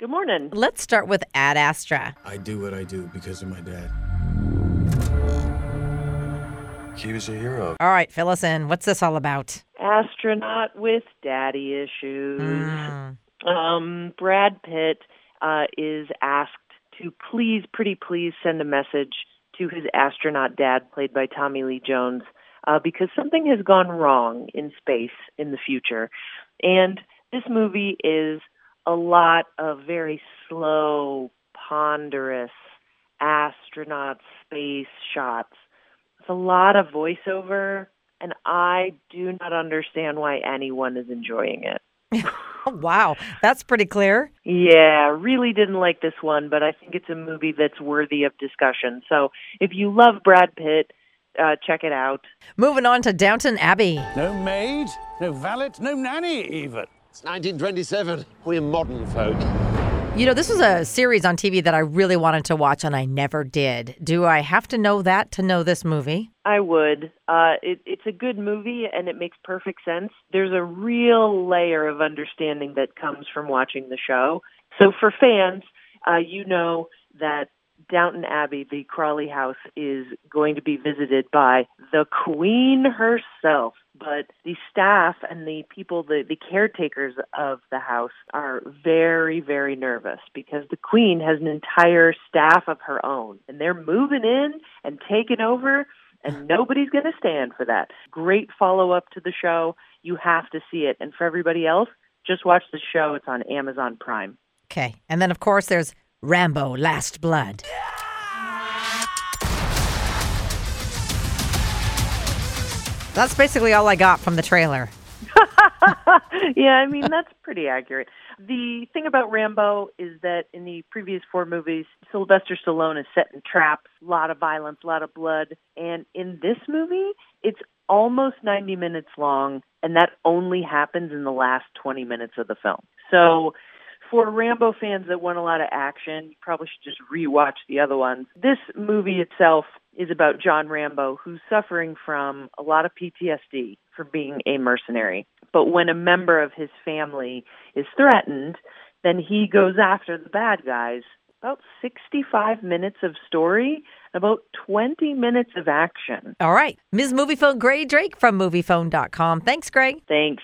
Good morning. Let's start with Ad Astra. I do what I do because of my dad. He was a hero. All right, fill us in. What's this all about? Astronaut with daddy issues. Mm. Um, Brad Pitt uh, is asked to please, pretty please, send a message to his astronaut dad, played by Tommy Lee Jones, uh, because something has gone wrong in space in the future. And this movie is a lot of very slow, ponderous astronaut space shots. It's a lot of voiceover, and I do not understand why anyone is enjoying it. Wow, that's pretty clear. Yeah, really didn't like this one, but I think it's a movie that's worthy of discussion. So if you love Brad Pitt, uh, check it out. Moving on to Downton Abbey. No maid, no valet, no nanny even. It's 1927. We're modern folk. You know, this was a series on TV that I really wanted to watch and I never did. Do I have to know that to know this movie? I would. Uh, it, it's a good movie and it makes perfect sense. There's a real layer of understanding that comes from watching the show. So for fans, uh, you know that Downton Abbey, the Crawley House, is going to be visited by the Queen herself. But the staff and the people, the, the caretakers of the house are very, very nervous because the Queen has an entire staff of her own and they're moving in and taking over and nobody's going to stand for that. Great follow up to the show. You have to see it. And for everybody else, just watch the show. It's on Amazon Prime. Okay. And then, of course, there's Rambo Last Blood. That's basically all I got from the trailer. yeah, I mean that's pretty accurate. The thing about Rambo is that in the previous four movies, Sylvester Stallone is set in traps, a lot of violence, a lot of blood, and in this movie, it's almost 90 minutes long, and that only happens in the last 20 minutes of the film. So for Rambo fans that want a lot of action, you probably should just rewatch the other ones. This movie itself is about John Rambo, who's suffering from a lot of PTSD for being a mercenary. But when a member of his family is threatened, then he goes after the bad guys. About 65 minutes of story, about 20 minutes of action. All right. Ms. Moviefone Grae Drake from moviefone.com. Thanks, Greg. Thanks.